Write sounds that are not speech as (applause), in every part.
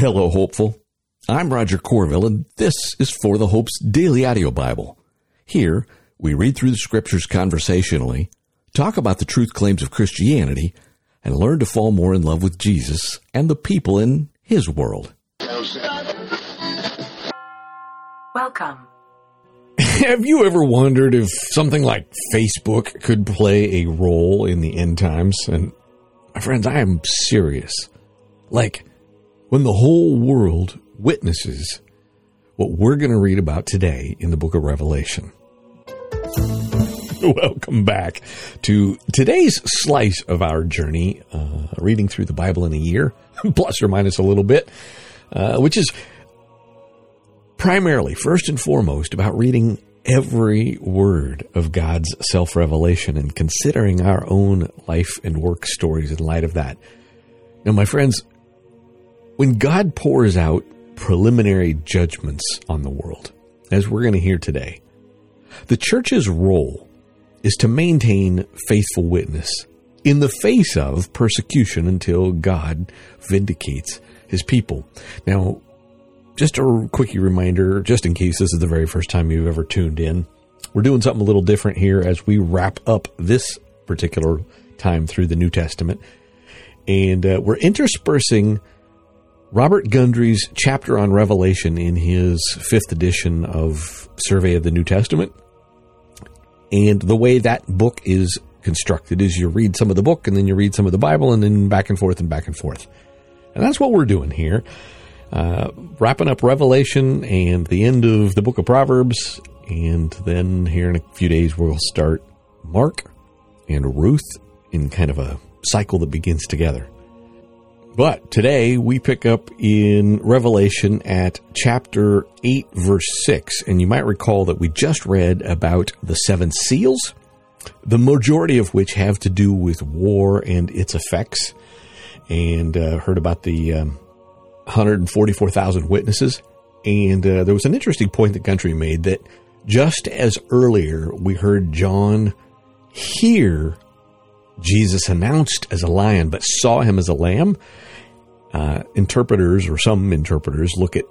Hello, hopeful. I'm Roger Corville, and this is For the Hope's Daily Audio Bible. Here, we read through the scriptures conversationally, talk about the truth claims of Christianity, and learn to fall more in love with Jesus and the people in His world. Welcome. Have you ever wondered if something like Facebook could play a role in the end times? And my friends, I am serious. Like, when the whole world witnesses what we're going to read about today in the book of Revelation. (laughs) Welcome back to today's slice of our journey, uh, reading through the Bible in a year, (laughs) plus or minus a little bit, uh, which is primarily, first and foremost, about reading every word of God's self revelation and considering our own life and work stories in light of that. Now, my friends, when God pours out preliminary judgments on the world, as we're going to hear today, the church's role is to maintain faithful witness in the face of persecution until God vindicates his people. Now, just a quickie reminder, just in case this is the very first time you've ever tuned in, we're doing something a little different here as we wrap up this particular time through the New Testament. And uh, we're interspersing Robert Gundry's chapter on Revelation in his fifth edition of Survey of the New Testament. And the way that book is constructed is you read some of the book and then you read some of the Bible and then back and forth and back and forth. And that's what we're doing here uh, wrapping up Revelation and the end of the book of Proverbs. And then here in a few days, we'll start Mark and Ruth in kind of a cycle that begins together. But today we pick up in Revelation at chapter 8, verse 6. And you might recall that we just read about the seven seals, the majority of which have to do with war and its effects, and uh, heard about the um, 144,000 witnesses. And uh, there was an interesting point that Gundry made that just as earlier we heard John hear Jesus announced as a lion, but saw him as a lamb, uh, interpreters or some interpreters look at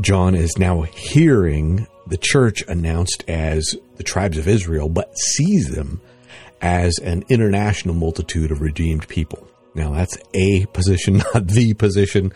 John as now hearing the church announced as the tribes of Israel, but sees them as an international multitude of redeemed people. Now, that's a position, (laughs) not the position.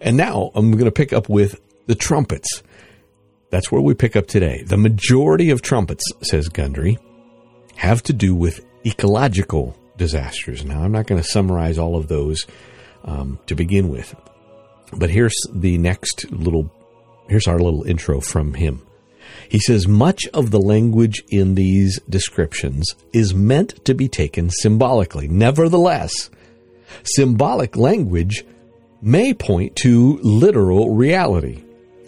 And now I'm going to pick up with the trumpets. That's where we pick up today. The majority of trumpets, says Gundry, have to do with ecological disasters. Now, I'm not going to summarize all of those um, to begin with, but here's the next little, here's our little intro from him. He says, much of the language in these descriptions is meant to be taken symbolically. Nevertheless, symbolic language may point to literal reality.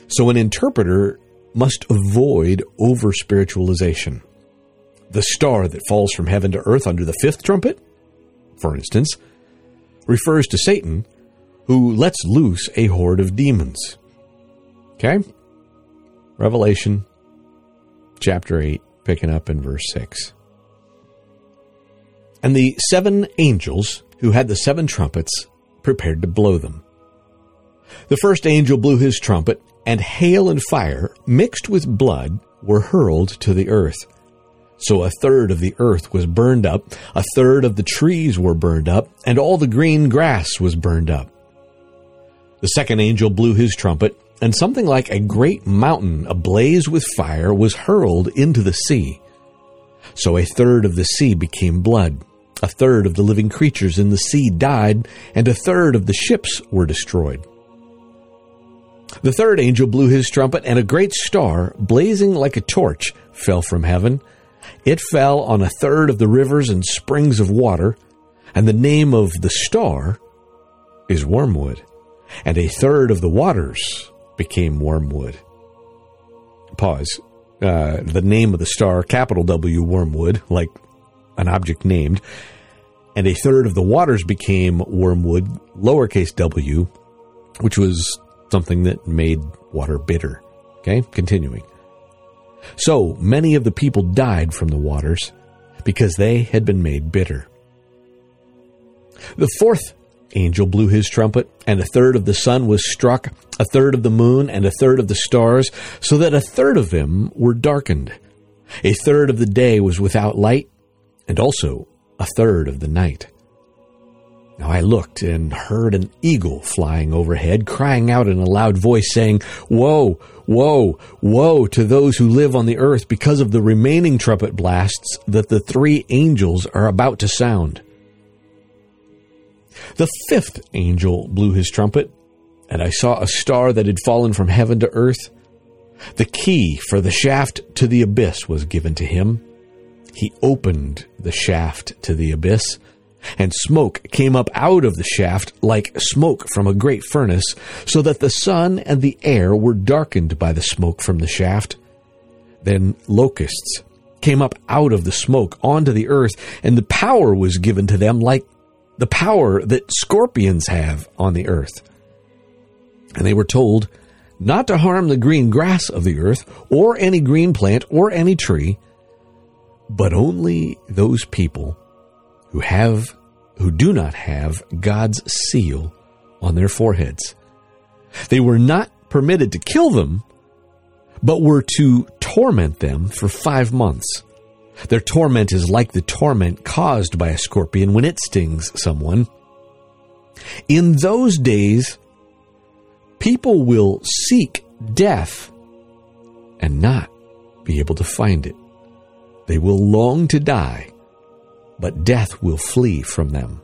So an interpreter must avoid over spiritualization. The star that falls from heaven to earth under the fifth trumpet, for instance, refers to Satan, who lets loose a horde of demons. Okay? Revelation chapter 8, picking up in verse 6. And the seven angels who had the seven trumpets prepared to blow them. The first angel blew his trumpet, and hail and fire, mixed with blood, were hurled to the earth. So a third of the earth was burned up, a third of the trees were burned up, and all the green grass was burned up. The second angel blew his trumpet, and something like a great mountain ablaze with fire was hurled into the sea. So a third of the sea became blood, a third of the living creatures in the sea died, and a third of the ships were destroyed. The third angel blew his trumpet, and a great star, blazing like a torch, fell from heaven. It fell on a third of the rivers and springs of water, and the name of the star is wormwood. And a third of the waters became wormwood. Pause. Uh, the name of the star, capital W, wormwood, like an object named, and a third of the waters became wormwood, lowercase w, which was something that made water bitter. Okay, continuing. So many of the people died from the waters because they had been made bitter. The fourth angel blew his trumpet, and a third of the sun was struck, a third of the moon, and a third of the stars, so that a third of them were darkened. A third of the day was without light, and also a third of the night. Now I looked and heard an eagle flying overhead, crying out in a loud voice, saying, Woe, woe, woe to those who live on the earth because of the remaining trumpet blasts that the three angels are about to sound. The fifth angel blew his trumpet, and I saw a star that had fallen from heaven to earth. The key for the shaft to the abyss was given to him. He opened the shaft to the abyss and smoke came up out of the shaft like smoke from a great furnace, so that the sun and the air were darkened by the smoke from the shaft. Then locusts came up out of the smoke onto the earth, and the power was given to them like the power that scorpions have on the earth. And they were told not to harm the green grass of the earth, or any green plant, or any tree, but only those people who have who do not have God's seal on their foreheads. They were not permitted to kill them, but were to torment them for five months. Their torment is like the torment caused by a scorpion when it stings someone. In those days, people will seek death and not be able to find it. They will long to die but death will flee from them.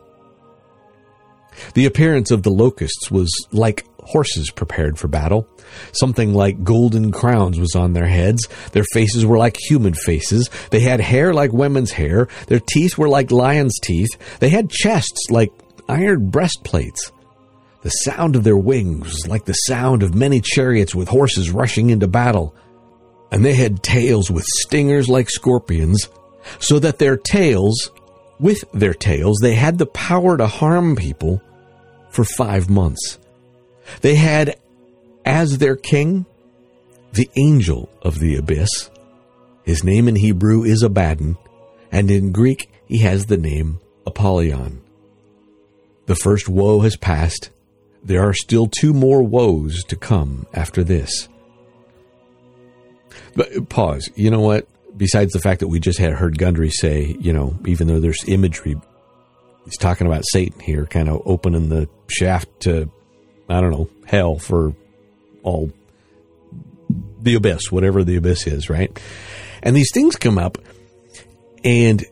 The appearance of the locusts was like horses prepared for battle. Something like golden crowns was on their heads. Their faces were like human faces. They had hair like women's hair. Their teeth were like lions' teeth. They had chests like iron breastplates. The sound of their wings was like the sound of many chariots with horses rushing into battle. And they had tails with stingers like scorpions, so that their tails with their tails, they had the power to harm people for five months. They had as their king the angel of the abyss. His name in Hebrew is Abaddon, and in Greek he has the name Apollyon. The first woe has passed. There are still two more woes to come after this. But pause. You know what? Besides the fact that we just had heard Gundry say, you know, even though there's imagery, he's talking about Satan here, kind of opening the shaft to, I don't know, hell for all the abyss, whatever the abyss is, right? And these things come up, and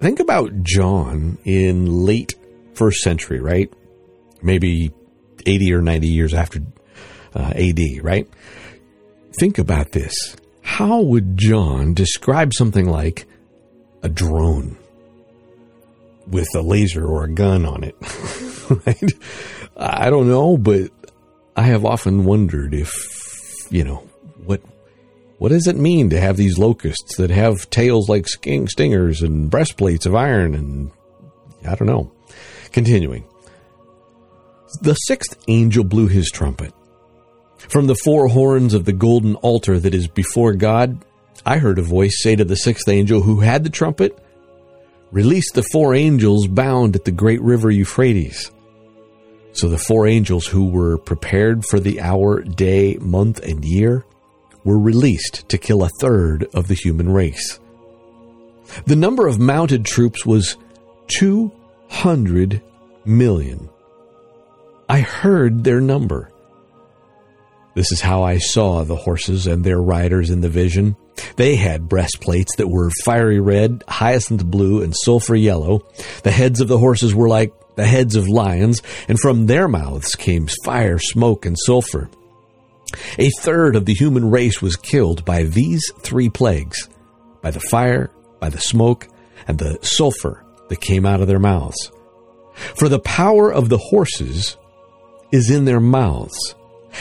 think about John in late first century, right? Maybe 80 or 90 years after uh, AD, right? Think about this how would John describe something like a drone with a laser or a gun on it? (laughs) right? I don't know, but I have often wondered if, you know, what what does it mean to have these locusts that have tails like stingers and breastplates of iron and I don't know. Continuing. The sixth angel blew his trumpet from the four horns of the golden altar that is before God, I heard a voice say to the sixth angel who had the trumpet, Release the four angels bound at the great river Euphrates. So the four angels who were prepared for the hour, day, month, and year were released to kill a third of the human race. The number of mounted troops was 200 million. I heard their number. This is how I saw the horses and their riders in the vision. They had breastplates that were fiery red, hyacinth blue, and sulfur yellow. The heads of the horses were like the heads of lions, and from their mouths came fire, smoke, and sulfur. A third of the human race was killed by these three plagues by the fire, by the smoke, and the sulfur that came out of their mouths. For the power of the horses is in their mouths,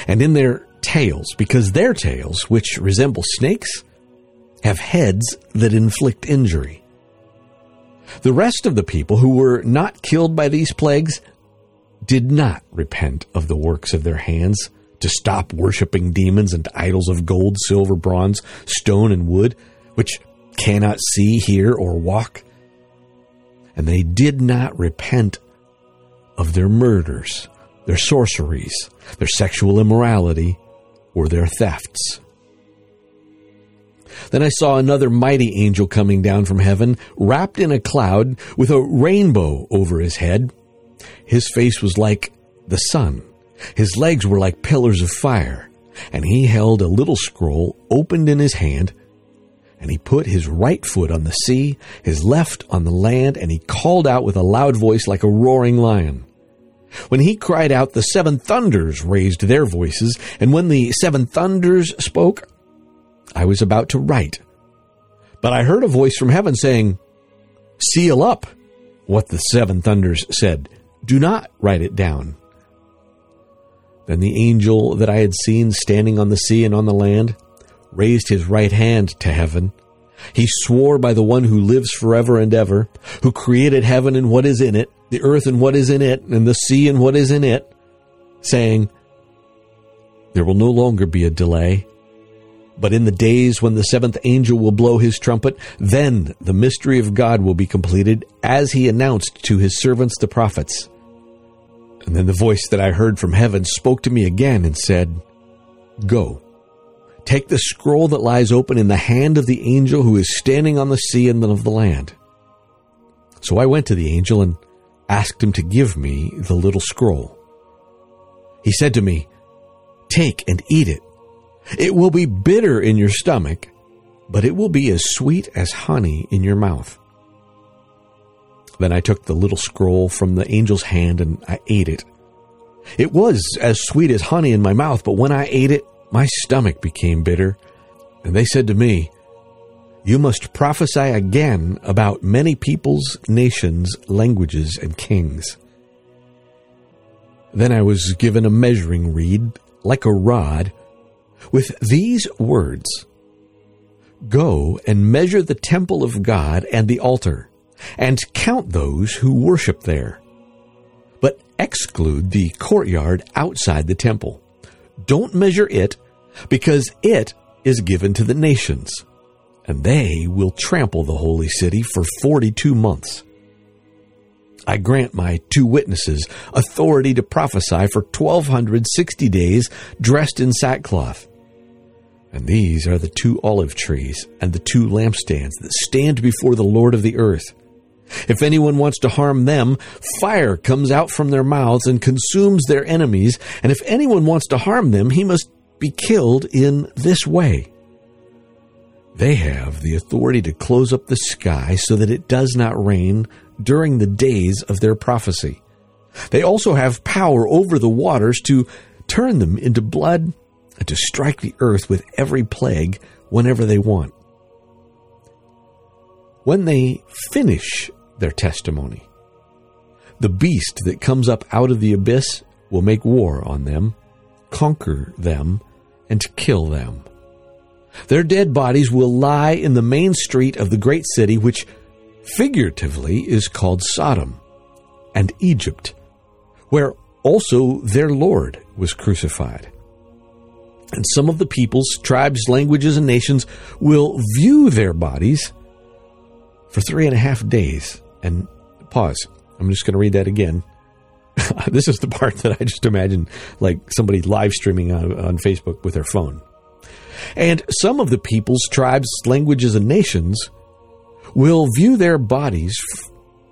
and in their tails, because their tails, which resemble snakes, have heads that inflict injury. The rest of the people who were not killed by these plagues did not repent of the works of their hands to stop worshiping demons and idols of gold, silver, bronze, stone, and wood, which cannot see, hear, or walk. And they did not repent of their murders, their sorceries, their sexual immorality, or their thefts. Then I saw another mighty angel coming down from heaven, wrapped in a cloud with a rainbow over his head. His face was like the sun. His legs were like pillars of fire, and he held a little scroll opened in his hand. And he put his right foot on the sea, his left on the land, and he called out with a loud voice like a roaring lion. When he cried out, the seven thunders raised their voices, and when the seven thunders spoke, I was about to write. But I heard a voice from heaven saying, Seal up what the seven thunders said. Do not write it down. Then the angel that I had seen standing on the sea and on the land raised his right hand to heaven. He swore by the one who lives forever and ever, who created heaven and what is in it, the earth and what is in it, and the sea and what is in it, saying, There will no longer be a delay. But in the days when the seventh angel will blow his trumpet, then the mystery of God will be completed, as he announced to his servants the prophets. And then the voice that I heard from heaven spoke to me again and said, Go, take the scroll that lies open in the hand of the angel who is standing on the sea and of the land. So I went to the angel and asked him to give me the little scroll. He said to me, Take and eat it. It will be bitter in your stomach, but it will be as sweet as honey in your mouth. Then I took the little scroll from the angel's hand and I ate it. It was as sweet as honey in my mouth, but when I ate it, my stomach became bitter. And they said to me, You must prophesy again about many peoples, nations, languages, and kings. Then I was given a measuring reed, like a rod, with these words Go and measure the temple of God and the altar and count those who worship there. But exclude the courtyard outside the temple. Don't measure it, because it is given to the nations, and they will trample the holy city for 42 months. I grant my two witnesses authority to prophesy for 1260 days dressed in sackcloth. And these are the two olive trees and the two lampstands that stand before the Lord of the earth. If anyone wants to harm them, fire comes out from their mouths and consumes their enemies. And if anyone wants to harm them, he must be killed in this way. They have the authority to close up the sky so that it does not rain during the days of their prophecy. They also have power over the waters to turn them into blood and to strike the earth with every plague whenever they want. When they finish their testimony. The beast that comes up out of the abyss will make war on them, conquer them, and kill them. Their dead bodies will lie in the main street of the great city, which figuratively is called Sodom and Egypt, where also their Lord was crucified. And some of the peoples, tribes, languages, and nations will view their bodies for three and a half days and pause. I'm just going to read that again. (laughs) this is the part that I just imagine like somebody live streaming on, on Facebook with their phone. And some of the peoples, tribes, languages, and nations will view their bodies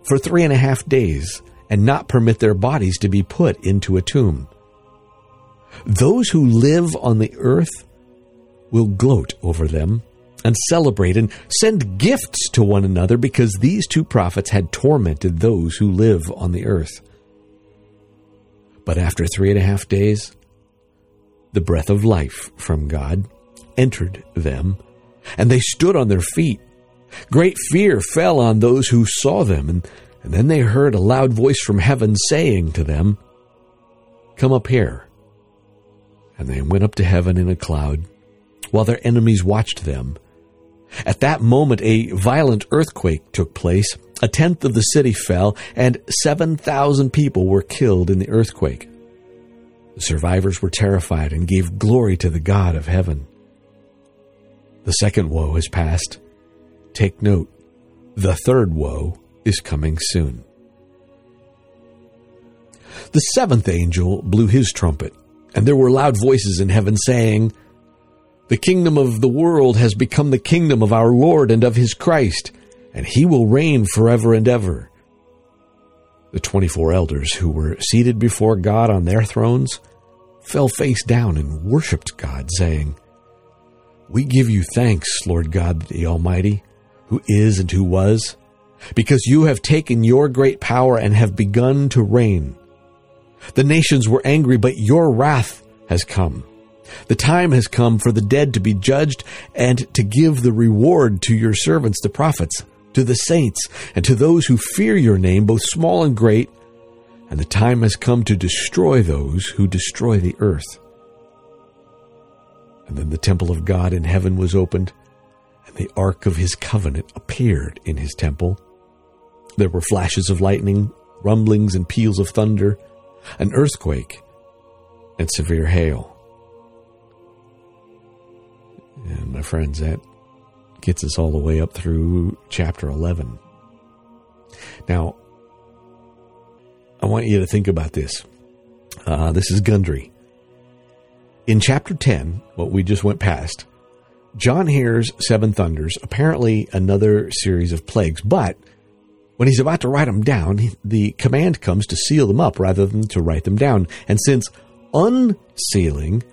for three and a half days and not permit their bodies to be put into a tomb. Those who live on the earth will gloat over them and celebrate and send gifts to one another because these two prophets had tormented those who live on the earth. But after three and a half days, the breath of life from God entered them, and they stood on their feet. Great fear fell on those who saw them, and, and then they heard a loud voice from heaven saying to them, Come up here. And they went up to heaven in a cloud, while their enemies watched them. At that moment, a violent earthquake took place. A tenth of the city fell, and 7,000 people were killed in the earthquake. The survivors were terrified and gave glory to the God of heaven. The second woe has passed. Take note, the third woe is coming soon. The seventh angel blew his trumpet, and there were loud voices in heaven saying, The kingdom of the world has become the kingdom of our Lord and of his Christ, and he will reign forever and ever. The twenty four elders who were seated before God on their thrones fell face down and worshipped God, saying, We give you thanks, Lord God the Almighty, who is and who was, because you have taken your great power and have begun to reign. The nations were angry, but your wrath has come. The time has come for the dead to be judged and to give the reward to your servants, the prophets, to the saints, and to those who fear your name, both small and great. And the time has come to destroy those who destroy the earth. And then the temple of God in heaven was opened, and the ark of his covenant appeared in his temple. There were flashes of lightning, rumblings and peals of thunder an earthquake, and severe hail. And my friends, that gets us all the way up through chapter 11. Now, I want you to think about this. Uh, this is Gundry. In chapter 10, what we just went past, John hears seven thunders, apparently another series of plagues, but when he's about to write them down, the command comes to seal them up rather than to write them down. And since unsealing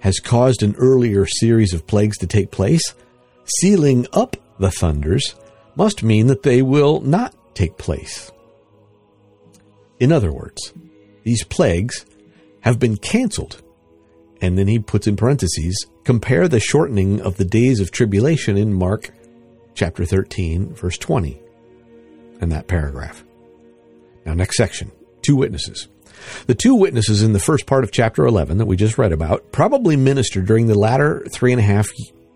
has caused an earlier series of plagues to take place, sealing up the thunders must mean that they will not take place. In other words, these plagues have been canceled. And then he puts in parentheses, compare the shortening of the days of tribulation in Mark chapter 13, verse 20 and that paragraph. Now, next section two witnesses. The two witnesses in the first part of chapter 11 that we just read about probably ministered during the latter three and a half,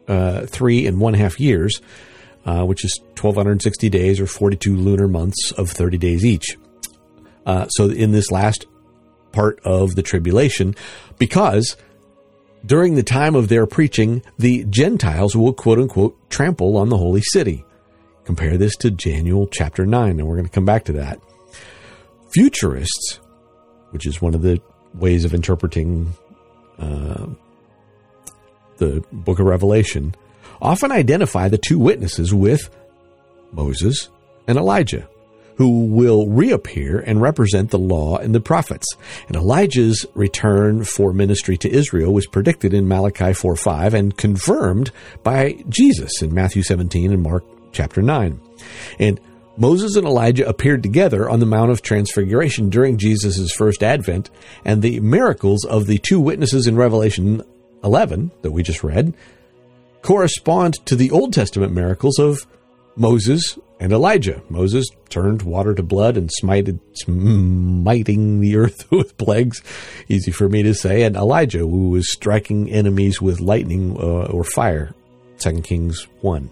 uh, three and one half years, uh, which is 1260 days or 42 lunar months of 30 days each. Uh, so, in this last part of the tribulation, because during the time of their preaching, the Gentiles will quote unquote trample on the holy city. Compare this to Daniel chapter 9, and we're going to come back to that. Futurists, which is one of the ways of interpreting uh, the book of Revelation, often identify the two witnesses with Moses and Elijah, who will reappear and represent the law and the prophets. And Elijah's return for ministry to Israel was predicted in Malachi 4 5 and confirmed by Jesus in Matthew 17 and Mark chapter 9. And Moses and Elijah appeared together on the Mount of Transfiguration during Jesus' first advent, and the miracles of the two witnesses in Revelation 11 that we just read correspond to the Old Testament miracles of Moses and Elijah. Moses turned water to blood and smited, smiting the earth (laughs) with plagues, easy for me to say, and Elijah, who was striking enemies with lightning uh, or fire, 2 Kings 1.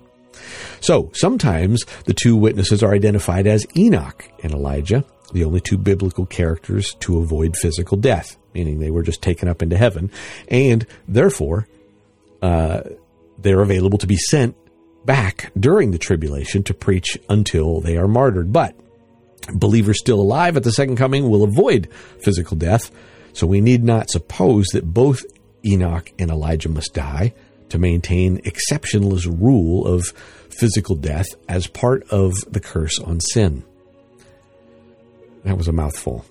So sometimes the two witnesses are identified as Enoch and Elijah, the only two biblical characters to avoid physical death, meaning they were just taken up into heaven, and therefore uh, they're available to be sent back during the tribulation to preach until they are martyred. But believers still alive at the second coming will avoid physical death, so we need not suppose that both Enoch and Elijah must die to maintain exceptionalist rule of physical death as part of the curse on sin. That was a mouthful.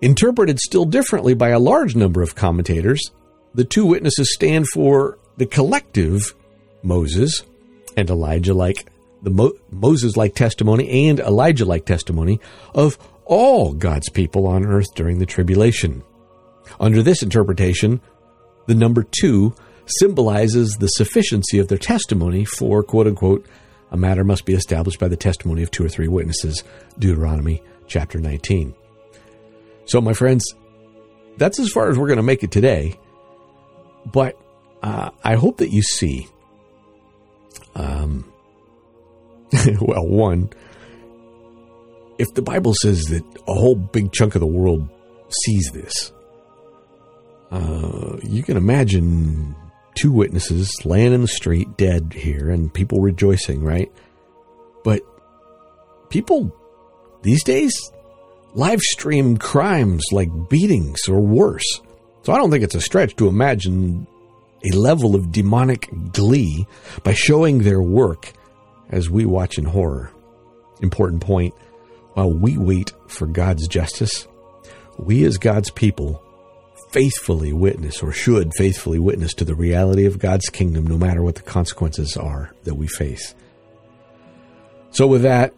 Interpreted still differently by a large number of commentators, the two witnesses stand for the collective Moses and Elijah like the Mo- Moses like testimony and Elijah like testimony of all God's people on earth during the tribulation. Under this interpretation, the number two symbolizes the sufficiency of their testimony for, quote unquote, a matter must be established by the testimony of two or three witnesses, Deuteronomy chapter 19. So, my friends, that's as far as we're going to make it today. But uh, I hope that you see, um, (laughs) well, one, if the Bible says that a whole big chunk of the world sees this, uh, you can imagine two witnesses laying in the street dead here and people rejoicing, right? But people these days live stream crimes like beatings or worse. So I don't think it's a stretch to imagine a level of demonic glee by showing their work as we watch in horror. Important point while we wait for God's justice, we as God's people faithfully witness or should faithfully witness to the reality of God's kingdom no matter what the consequences are that we face. So, with that,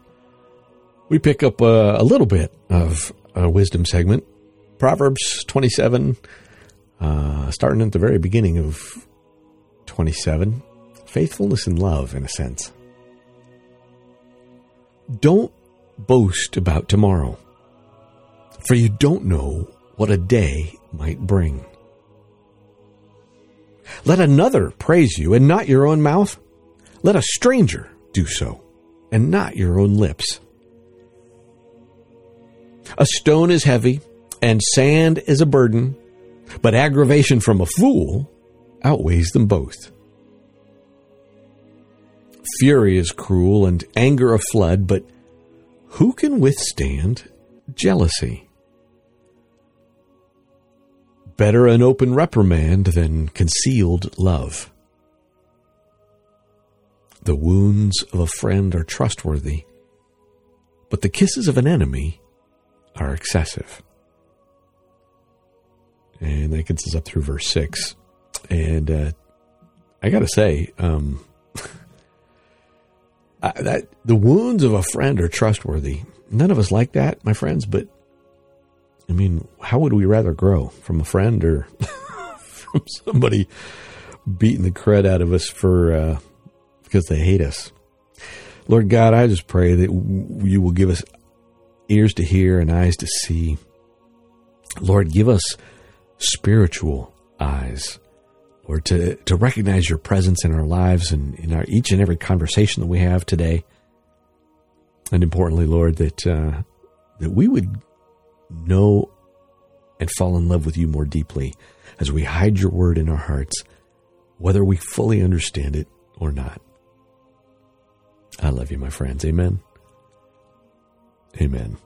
we pick up a, a little bit of a wisdom segment. Proverbs 27, uh, starting at the very beginning of 27. Faithfulness and love, in a sense. Don't boast about tomorrow, for you don't know what a day might bring. Let another praise you and not your own mouth. Let a stranger do so and not your own lips. A stone is heavy and sand is a burden, but aggravation from a fool outweighs them both. Fury is cruel and anger a flood, but who can withstand jealousy? Better an open reprimand than concealed love. The wounds of a friend are trustworthy, but the kisses of an enemy are excessive. And that gets us up through verse 6. And uh, I got to say, um, (laughs) I, that the wounds of a friend are trustworthy. None of us like that, my friends, but I mean, how would we rather grow from a friend or (laughs) from somebody beating the crud out of us for uh, because they hate us? Lord God, I just pray that you will give us ears to hear and eyes to see. Lord, give us spiritual eyes or to, to recognize your presence in our lives and in our each and every conversation that we have today. And importantly, Lord, that uh, that we would know and fall in love with you more deeply as we hide your word in our hearts, whether we fully understand it or not. I love you, my friends. Amen. Amen.